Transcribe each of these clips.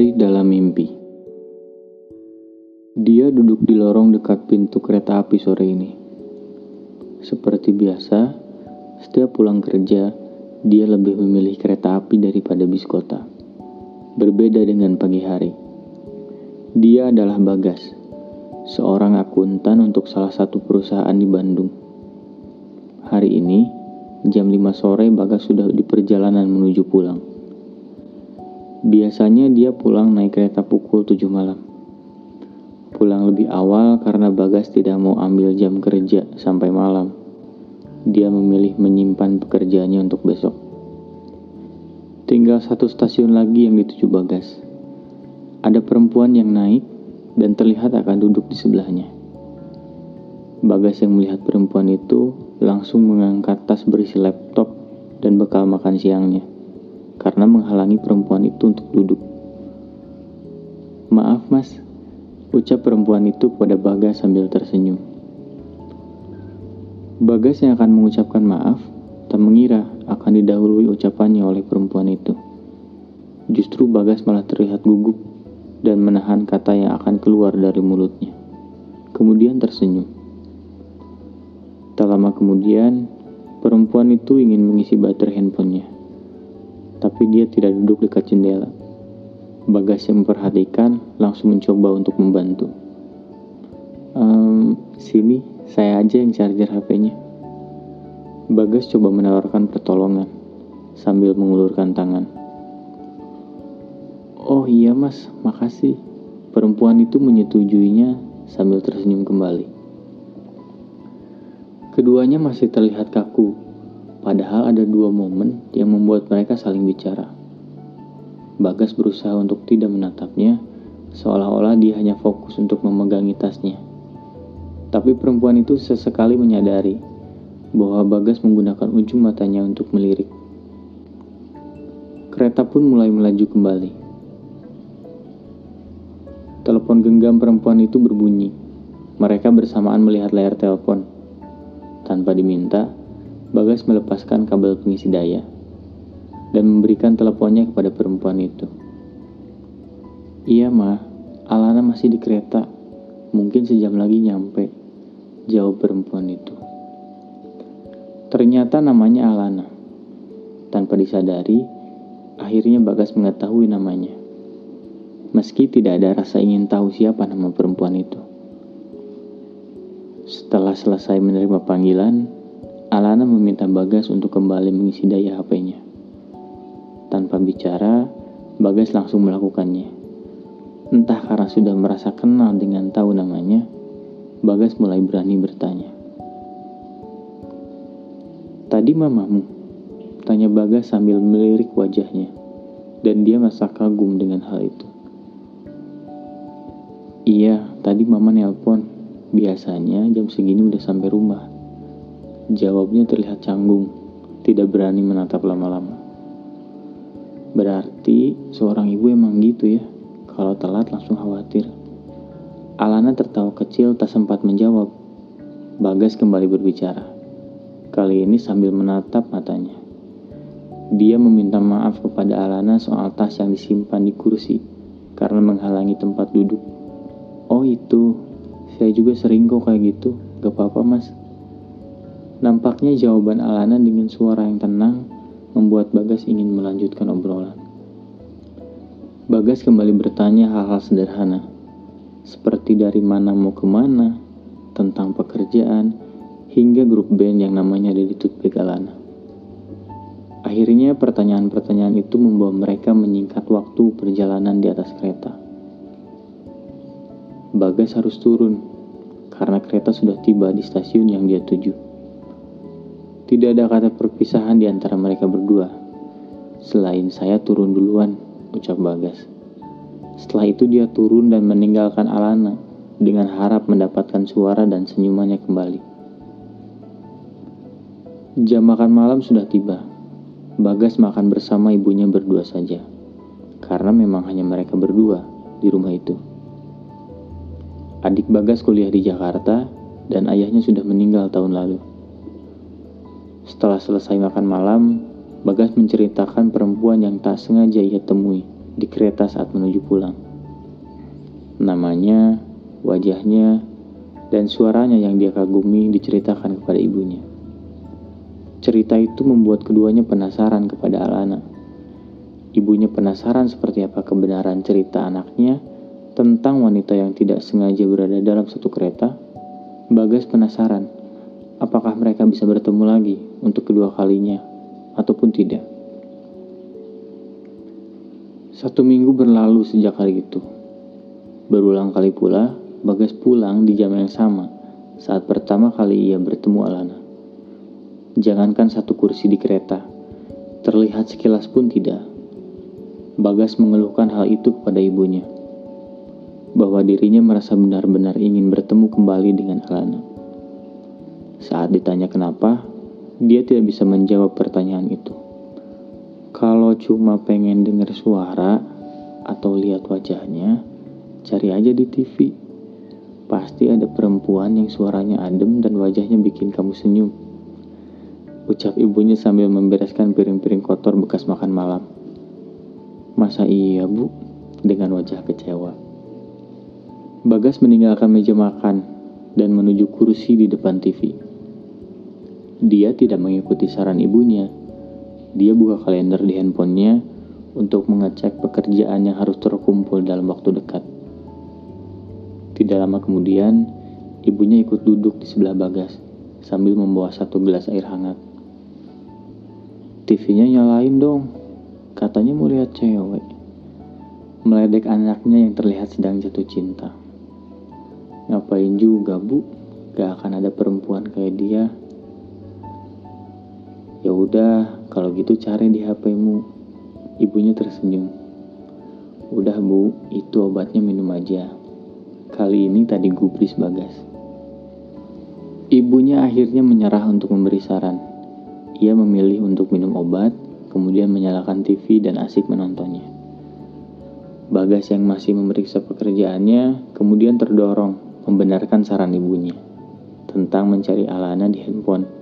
Hari dalam mimpi. Dia duduk di lorong dekat pintu kereta api sore ini. Seperti biasa, setiap pulang kerja, dia lebih memilih kereta api daripada bis kota. Berbeda dengan pagi hari. Dia adalah Bagas, seorang akuntan untuk salah satu perusahaan di Bandung. Hari ini, jam 5 sore Bagas sudah di perjalanan menuju pulang. Biasanya dia pulang naik kereta pukul 7 malam. Pulang lebih awal karena Bagas tidak mau ambil jam kerja sampai malam. Dia memilih menyimpan pekerjaannya untuk besok. Tinggal satu stasiun lagi yang dituju Bagas. Ada perempuan yang naik dan terlihat akan duduk di sebelahnya. Bagas yang melihat perempuan itu langsung mengangkat tas berisi laptop dan bekal makan siangnya karena menghalangi perempuan itu untuk duduk. Maaf mas, ucap perempuan itu kepada Bagas sambil tersenyum. Bagas yang akan mengucapkan maaf, tak mengira akan didahului ucapannya oleh perempuan itu. Justru Bagas malah terlihat gugup dan menahan kata yang akan keluar dari mulutnya. Kemudian tersenyum. Tak lama kemudian, perempuan itu ingin mengisi baterai handphonenya tapi dia tidak duduk dekat jendela. Bagas yang memperhatikan langsung mencoba untuk membantu. Ehm, sini, saya aja yang charger HP-nya. Bagas coba menawarkan pertolongan sambil mengulurkan tangan. Oh iya mas, makasih. Perempuan itu menyetujuinya sambil tersenyum kembali. Keduanya masih terlihat kaku Padahal ada dua momen yang membuat mereka saling bicara. Bagas berusaha untuk tidak menatapnya, seolah-olah dia hanya fokus untuk memegangi tasnya. Tapi perempuan itu sesekali menyadari bahwa Bagas menggunakan ujung matanya untuk melirik. Kereta pun mulai melaju kembali. Telepon genggam perempuan itu berbunyi. Mereka bersamaan melihat layar telepon. Tanpa diminta, Bagas melepaskan kabel pengisi daya dan memberikan teleponnya kepada perempuan itu. Iya ma, Alana masih di kereta. Mungkin sejam lagi nyampe. Jawab perempuan itu. Ternyata namanya Alana. Tanpa disadari, akhirnya Bagas mengetahui namanya. Meski tidak ada rasa ingin tahu siapa nama perempuan itu. Setelah selesai menerima panggilan, Alana meminta Bagas untuk kembali mengisi daya HP-nya. Tanpa bicara, Bagas langsung melakukannya. Entah karena sudah merasa kenal dengan tahu namanya, Bagas mulai berani bertanya. Tadi mamamu? Tanya Bagas sambil melirik wajahnya, dan dia merasa kagum dengan hal itu. Iya, tadi mama nelpon. Biasanya jam segini udah sampai rumah. Jawabnya terlihat canggung, tidak berani menatap lama-lama. Berarti seorang ibu emang gitu ya, kalau telat langsung khawatir. Alana tertawa kecil tak sempat menjawab. Bagas kembali berbicara. Kali ini sambil menatap matanya. Dia meminta maaf kepada Alana soal tas yang disimpan di kursi karena menghalangi tempat duduk. Oh itu, saya juga sering kok kayak gitu. Gak apa-apa mas, Nampaknya jawaban Alana dengan suara yang tenang membuat Bagas ingin melanjutkan obrolan. Bagas kembali bertanya hal-hal sederhana, seperti dari mana mau ke mana, tentang pekerjaan, hingga grup band yang namanya di Tutbek Alana. Akhirnya pertanyaan-pertanyaan itu membawa mereka menyingkat waktu perjalanan di atas kereta. Bagas harus turun, karena kereta sudah tiba di stasiun yang dia tuju. Tidak ada kata perpisahan di antara mereka berdua. Selain saya turun duluan, ucap Bagas. Setelah itu dia turun dan meninggalkan Alana dengan harap mendapatkan suara dan senyumannya kembali. Jam makan malam sudah tiba. Bagas makan bersama ibunya berdua saja. Karena memang hanya mereka berdua di rumah itu. Adik Bagas kuliah di Jakarta dan ayahnya sudah meninggal tahun lalu. Setelah selesai makan malam, Bagas menceritakan perempuan yang tak sengaja ia temui di kereta saat menuju pulang. Namanya, wajahnya, dan suaranya yang dia kagumi diceritakan kepada ibunya. Cerita itu membuat keduanya penasaran kepada Alana. Ibunya penasaran seperti apa kebenaran cerita anaknya tentang wanita yang tidak sengaja berada dalam satu kereta. Bagas penasaran apakah mereka bisa bertemu lagi untuk kedua kalinya ataupun tidak. Satu minggu berlalu sejak hari itu. Berulang kali pula, Bagas pulang di jam yang sama saat pertama kali ia bertemu Alana. Jangankan satu kursi di kereta, terlihat sekilas pun tidak. Bagas mengeluhkan hal itu kepada ibunya, bahwa dirinya merasa benar-benar ingin bertemu kembali dengan Alana. Saat ditanya kenapa, dia tidak bisa menjawab pertanyaan itu. Kalau cuma pengen dengar suara atau lihat wajahnya, cari aja di TV. Pasti ada perempuan yang suaranya adem dan wajahnya bikin kamu senyum. Ucap ibunya sambil membereskan piring-piring kotor bekas makan malam. Masa iya bu? Dengan wajah kecewa. Bagas meninggalkan meja makan dan menuju kursi di depan TV. Dia tidak mengikuti saran ibunya. Dia buka kalender di handphonenya untuk mengecek pekerjaan yang harus terkumpul dalam waktu dekat. Tidak lama kemudian, ibunya ikut duduk di sebelah Bagas sambil membawa satu gelas air hangat. TV-nya nyalain dong, katanya mau lihat cewek. Meledek anaknya yang terlihat sedang jatuh cinta. Ngapain juga bu, gak akan ada perempuan kayak dia. Ya udah, kalau gitu cari di HP-mu. Ibunya tersenyum. Udah bu, itu obatnya minum aja. Kali ini tadi gubris Bagas. Ibunya akhirnya menyerah untuk memberi saran. Ia memilih untuk minum obat, kemudian menyalakan TV dan asik menontonnya. Bagas yang masih memeriksa pekerjaannya kemudian terdorong membenarkan saran ibunya tentang mencari Alana di handphone.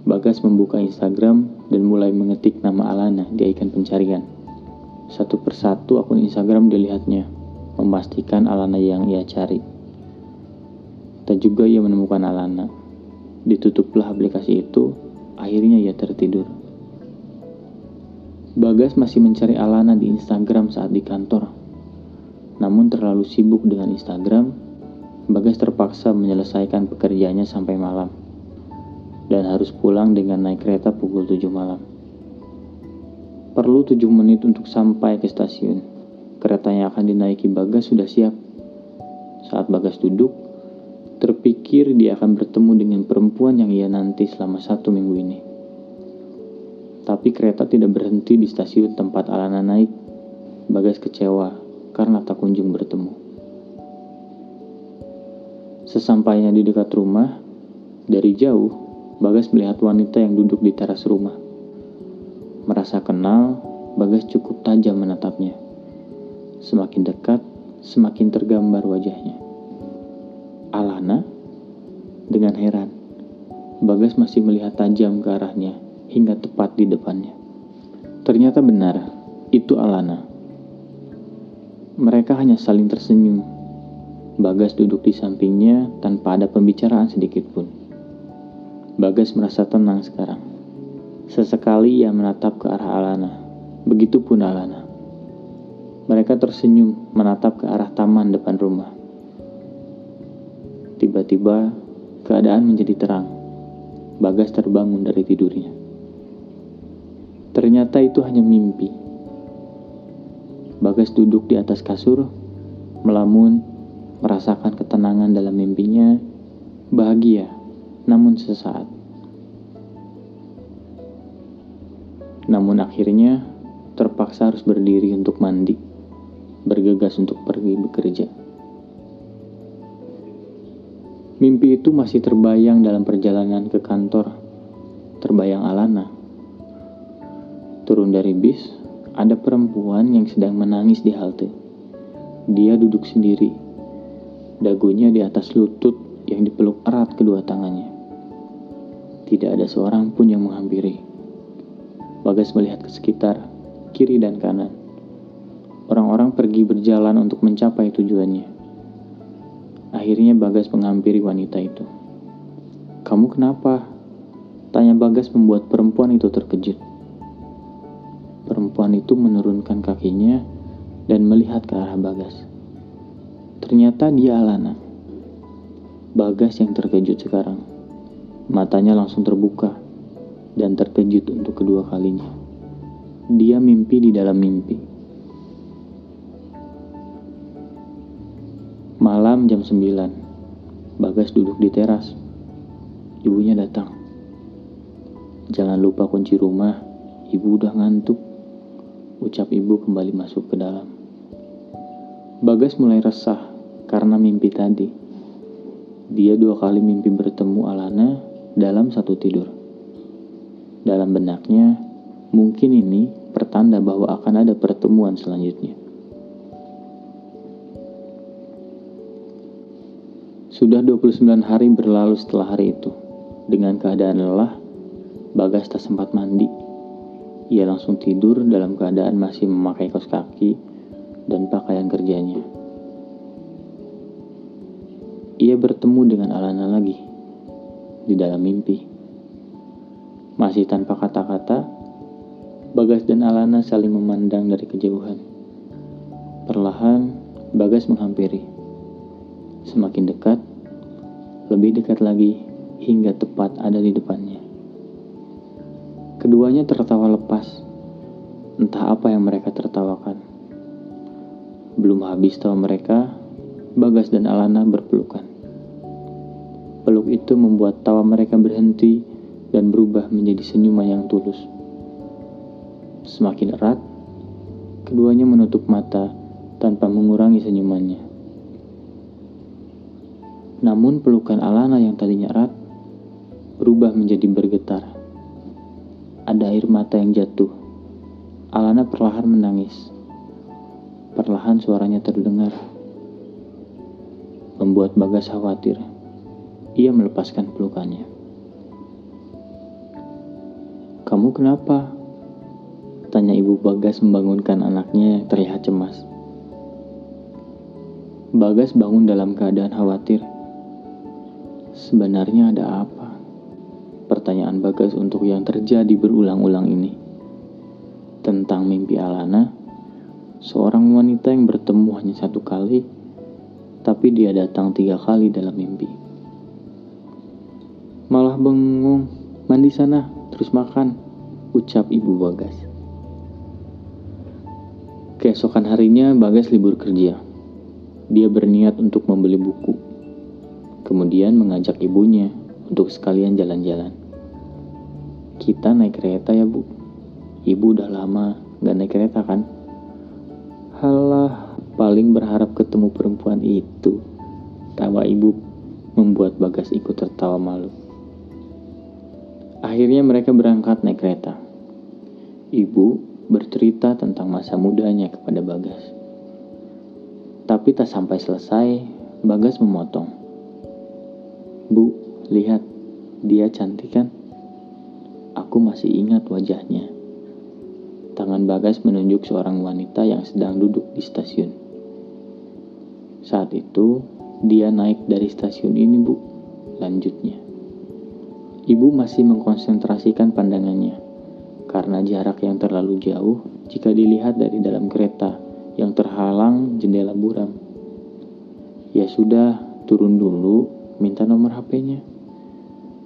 Bagas membuka Instagram dan mulai mengetik nama Alana di ikon pencarian. Satu persatu akun Instagram dilihatnya memastikan Alana yang ia cari. Tak juga ia menemukan Alana. Ditutuplah aplikasi itu, akhirnya ia tertidur. Bagas masih mencari Alana di Instagram saat di kantor. Namun terlalu sibuk dengan Instagram, Bagas terpaksa menyelesaikan pekerjaannya sampai malam dan harus pulang dengan naik kereta pukul 7 malam. Perlu 7 menit untuk sampai ke stasiun. Kereta yang akan dinaiki Bagas sudah siap. Saat Bagas duduk, terpikir dia akan bertemu dengan perempuan yang ia nanti selama satu minggu ini. Tapi kereta tidak berhenti di stasiun tempat Alana naik. Bagas kecewa karena tak kunjung bertemu. Sesampainya di dekat rumah, dari jauh, Bagas melihat wanita yang duduk di teras rumah. Merasa kenal, Bagas cukup tajam menatapnya. Semakin dekat, semakin tergambar wajahnya. Alana? Dengan heran, Bagas masih melihat tajam ke arahnya hingga tepat di depannya. Ternyata benar, itu Alana. Mereka hanya saling tersenyum. Bagas duduk di sampingnya tanpa ada pembicaraan sedikit pun. Bagas merasa tenang sekarang. Sesekali ia menatap ke arah Alana. Begitupun Alana. Mereka tersenyum menatap ke arah taman depan rumah. Tiba-tiba, keadaan menjadi terang. Bagas terbangun dari tidurnya. Ternyata itu hanya mimpi. Bagas duduk di atas kasur, melamun, merasakan ketenangan dalam mimpinya, bahagia, namun sesaat. Namun akhirnya terpaksa harus berdiri untuk mandi bergegas untuk pergi bekerja. Mimpi itu masih terbayang dalam perjalanan ke kantor. Terbayang Alana. Turun dari bis, ada perempuan yang sedang menangis di halte. Dia duduk sendiri. Dagunya di atas lutut yang dipeluk erat kedua tangannya. Tidak ada seorang pun yang menghampiri. Bagas melihat ke sekitar, kiri dan kanan Orang-orang pergi berjalan untuk mencapai tujuannya. Akhirnya Bagas menghampiri wanita itu. Kamu kenapa? Tanya Bagas membuat perempuan itu terkejut. Perempuan itu menurunkan kakinya dan melihat ke arah Bagas. Ternyata dia Alana. Bagas yang terkejut sekarang. Matanya langsung terbuka dan terkejut untuk kedua kalinya. Dia mimpi di dalam mimpi. Malam jam 9, Bagas duduk di teras. Ibunya datang. Jangan lupa kunci rumah, ibu udah ngantuk. Ucap ibu kembali masuk ke dalam. Bagas mulai resah karena mimpi tadi. Dia dua kali mimpi bertemu Alana dalam satu tidur. Dalam benaknya, mungkin ini pertanda bahwa akan ada pertemuan selanjutnya. Sudah 29 hari berlalu setelah hari itu. Dengan keadaan lelah, Bagas tak sempat mandi. Ia langsung tidur dalam keadaan masih memakai kaos kaki dan pakaian kerjanya. Ia bertemu dengan Alana lagi di dalam mimpi. Masih tanpa kata-kata, Bagas dan Alana saling memandang dari kejauhan. Perlahan, Bagas menghampiri. Semakin dekat, lebih dekat lagi hingga tepat ada di depannya. Keduanya tertawa lepas, entah apa yang mereka tertawakan. Belum habis tawa mereka, Bagas dan Alana berpelukan. Peluk itu membuat tawa mereka berhenti dan berubah menjadi senyuman yang tulus. Semakin erat, keduanya menutup mata tanpa mengurangi senyumannya. Namun pelukan Alana yang tadinya erat berubah menjadi bergetar. Ada air mata yang jatuh. Alana perlahan menangis. Perlahan suaranya terdengar. Membuat Bagas khawatir. Ia melepaskan pelukannya. Kamu kenapa? Tanya ibu Bagas membangunkan anaknya yang terlihat cemas. Bagas bangun dalam keadaan khawatir. Sebenarnya ada apa? Pertanyaan Bagas untuk yang terjadi berulang-ulang ini. Tentang mimpi Alana, seorang wanita yang bertemu hanya satu kali, tapi dia datang tiga kali dalam mimpi. Bengong, mandi sana, terus makan, ucap ibu Bagas. Keesokan harinya Bagas libur kerja. Dia berniat untuk membeli buku Kemudian mengajak ibunya untuk sekalian jalan-jalan. Kita naik kereta ya bu. Ibu udah lama gak naik kereta kan? Halah, paling berharap ketemu perempuan itu. Tawa ibu membuat Bagas ikut tertawa malu. Akhirnya mereka berangkat naik kereta. Ibu bercerita tentang masa mudanya kepada Bagas. Tapi tak sampai selesai, Bagas memotong. Bu, lihat, dia cantik kan? Aku masih ingat wajahnya. Tangan Bagas menunjuk seorang wanita yang sedang duduk di stasiun. Saat itu, dia naik dari stasiun ini, Bu. Lanjutnya. Ibu masih mengkonsentrasikan pandangannya karena jarak yang terlalu jauh jika dilihat dari dalam kereta yang terhalang jendela buram. Ya sudah, turun dulu minta nomor HP-nya.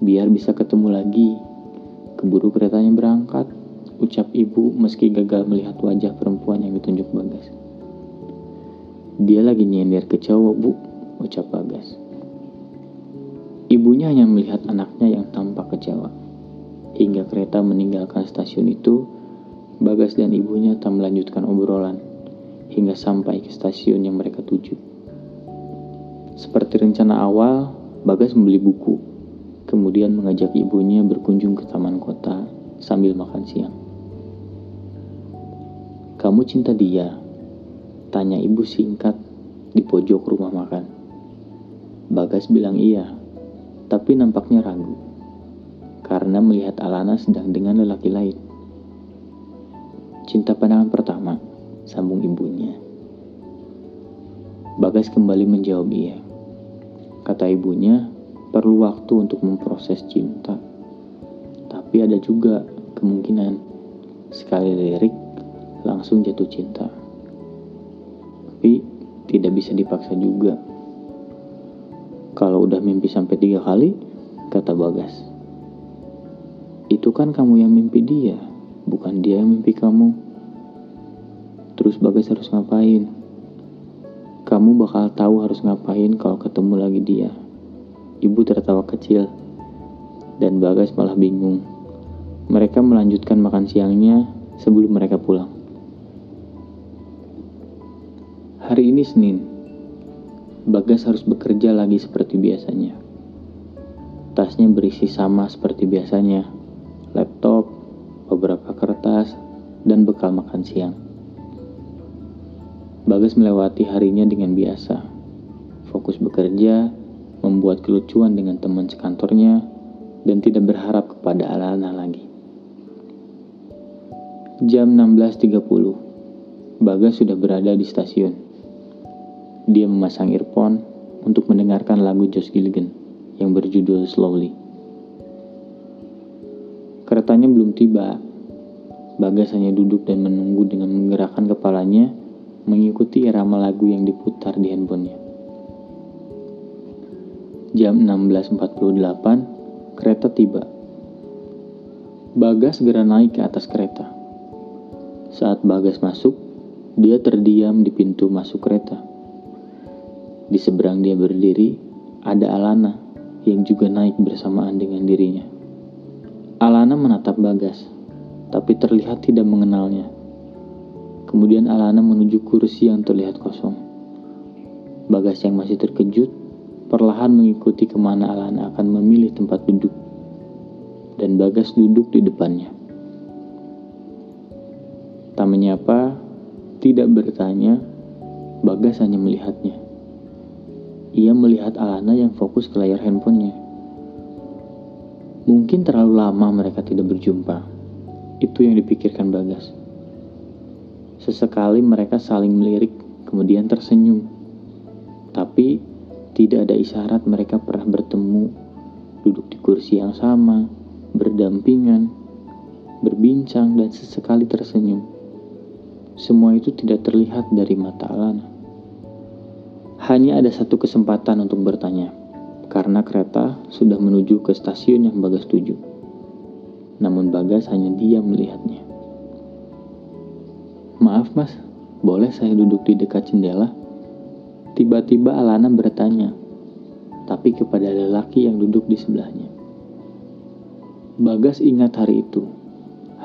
Biar bisa ketemu lagi. Keburu keretanya berangkat, ucap ibu meski gagal melihat wajah perempuan yang ditunjuk Bagas. Dia lagi nyender ke cowok, bu, ucap Bagas. Ibunya hanya melihat anaknya yang tampak kecewa. Hingga kereta meninggalkan stasiun itu, Bagas dan ibunya tak melanjutkan obrolan hingga sampai ke stasiun yang mereka tuju. Seperti rencana awal, Bagas membeli buku, kemudian mengajak ibunya berkunjung ke taman kota sambil makan siang. Kamu cinta dia? Tanya ibu singkat di pojok rumah makan. Bagas bilang iya, tapi nampaknya ragu. Karena melihat Alana sedang dengan lelaki lain. Cinta pandangan pertama, sambung ibunya. Bagas kembali menjawab iya. Kata ibunya, perlu waktu untuk memproses cinta. Tapi ada juga kemungkinan sekali lirik langsung jatuh cinta. Tapi tidak bisa dipaksa juga. Kalau udah mimpi sampai tiga kali, kata Bagas. Itu kan kamu yang mimpi dia, bukan dia yang mimpi kamu. Terus Bagas harus ngapain? Kamu bakal tahu harus ngapain kalau ketemu lagi dia. Ibu tertawa kecil, dan Bagas malah bingung. Mereka melanjutkan makan siangnya sebelum mereka pulang. Hari ini Senin. Bagas harus bekerja lagi seperti biasanya. Tasnya berisi sama seperti biasanya. Laptop, beberapa kertas, dan bekal makan siang. Bagas melewati harinya dengan biasa. Fokus bekerja, membuat kelucuan dengan teman sekantornya, dan tidak berharap kepada Alana lagi. Jam 16.30, Bagas sudah berada di stasiun. Dia memasang earphone untuk mendengarkan lagu Josh Gilligan yang berjudul Slowly. Keretanya belum tiba. Bagas hanya duduk dan menunggu dengan menggerakkan kepalanya mengikuti irama lagu yang diputar di handphonenya. Jam 16.48, kereta tiba. Bagas segera naik ke atas kereta. Saat Bagas masuk, dia terdiam di pintu masuk kereta. Di seberang dia berdiri, ada Alana yang juga naik bersamaan dengan dirinya. Alana menatap Bagas, tapi terlihat tidak mengenalnya. Kemudian Alana menuju kursi yang terlihat kosong. Bagas yang masih terkejut, perlahan mengikuti ke mana Alana akan memilih tempat duduk. Dan Bagas duduk di depannya. Tak menyapa, tidak bertanya, Bagas hanya melihatnya. Ia melihat Alana yang fokus ke layar handphonenya. Mungkin terlalu lama mereka tidak berjumpa. Itu yang dipikirkan Bagas. Sesekali mereka saling melirik, kemudian tersenyum. Tapi tidak ada isyarat mereka pernah bertemu, duduk di kursi yang sama, berdampingan, berbincang, dan sesekali tersenyum. Semua itu tidak terlihat dari mata Alana. Hanya ada satu kesempatan untuk bertanya, karena kereta sudah menuju ke stasiun yang Bagas tuju. Namun Bagas hanya diam melihatnya. Maaf mas, boleh saya duduk di dekat jendela? Tiba-tiba Alana bertanya, tapi kepada lelaki yang duduk di sebelahnya. Bagas ingat hari itu,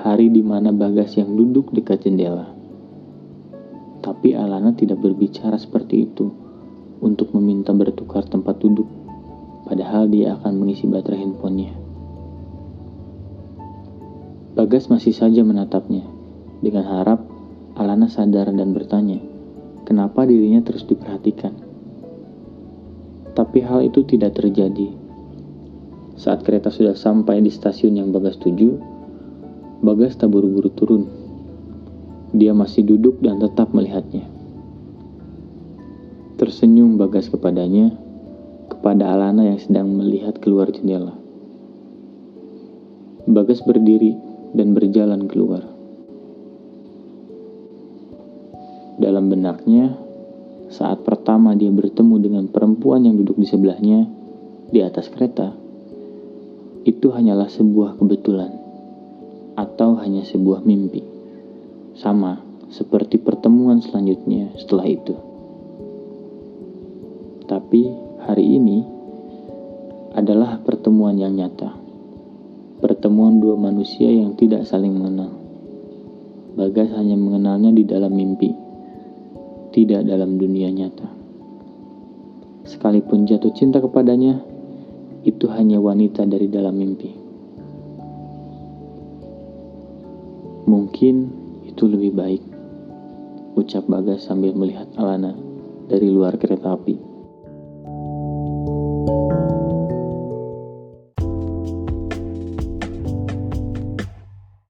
hari di mana Bagas yang duduk dekat jendela. Tapi Alana tidak berbicara seperti itu untuk meminta bertukar tempat duduk, padahal dia akan mengisi baterai handphonenya. Bagas masih saja menatapnya, dengan harap Alana sadar dan bertanya, kenapa dirinya terus diperhatikan. Tapi hal itu tidak terjadi. Saat kereta sudah sampai di stasiun yang Bagas tuju, Bagas tak buru-buru turun dia masih duduk dan tetap melihatnya. Tersenyum Bagas kepadanya, kepada Alana yang sedang melihat keluar jendela. Bagas berdiri dan berjalan keluar. Dalam benaknya, saat pertama dia bertemu dengan perempuan yang duduk di sebelahnya di atas kereta, itu hanyalah sebuah kebetulan atau hanya sebuah mimpi sama seperti pertemuan selanjutnya setelah itu. Tapi hari ini adalah pertemuan yang nyata. Pertemuan dua manusia yang tidak saling mengenal. Bagas hanya mengenalnya di dalam mimpi, tidak dalam dunia nyata. Sekalipun jatuh cinta kepadanya, itu hanya wanita dari dalam mimpi. Mungkin itu lebih baik, ucap Bagas sambil melihat Alana dari luar kereta api.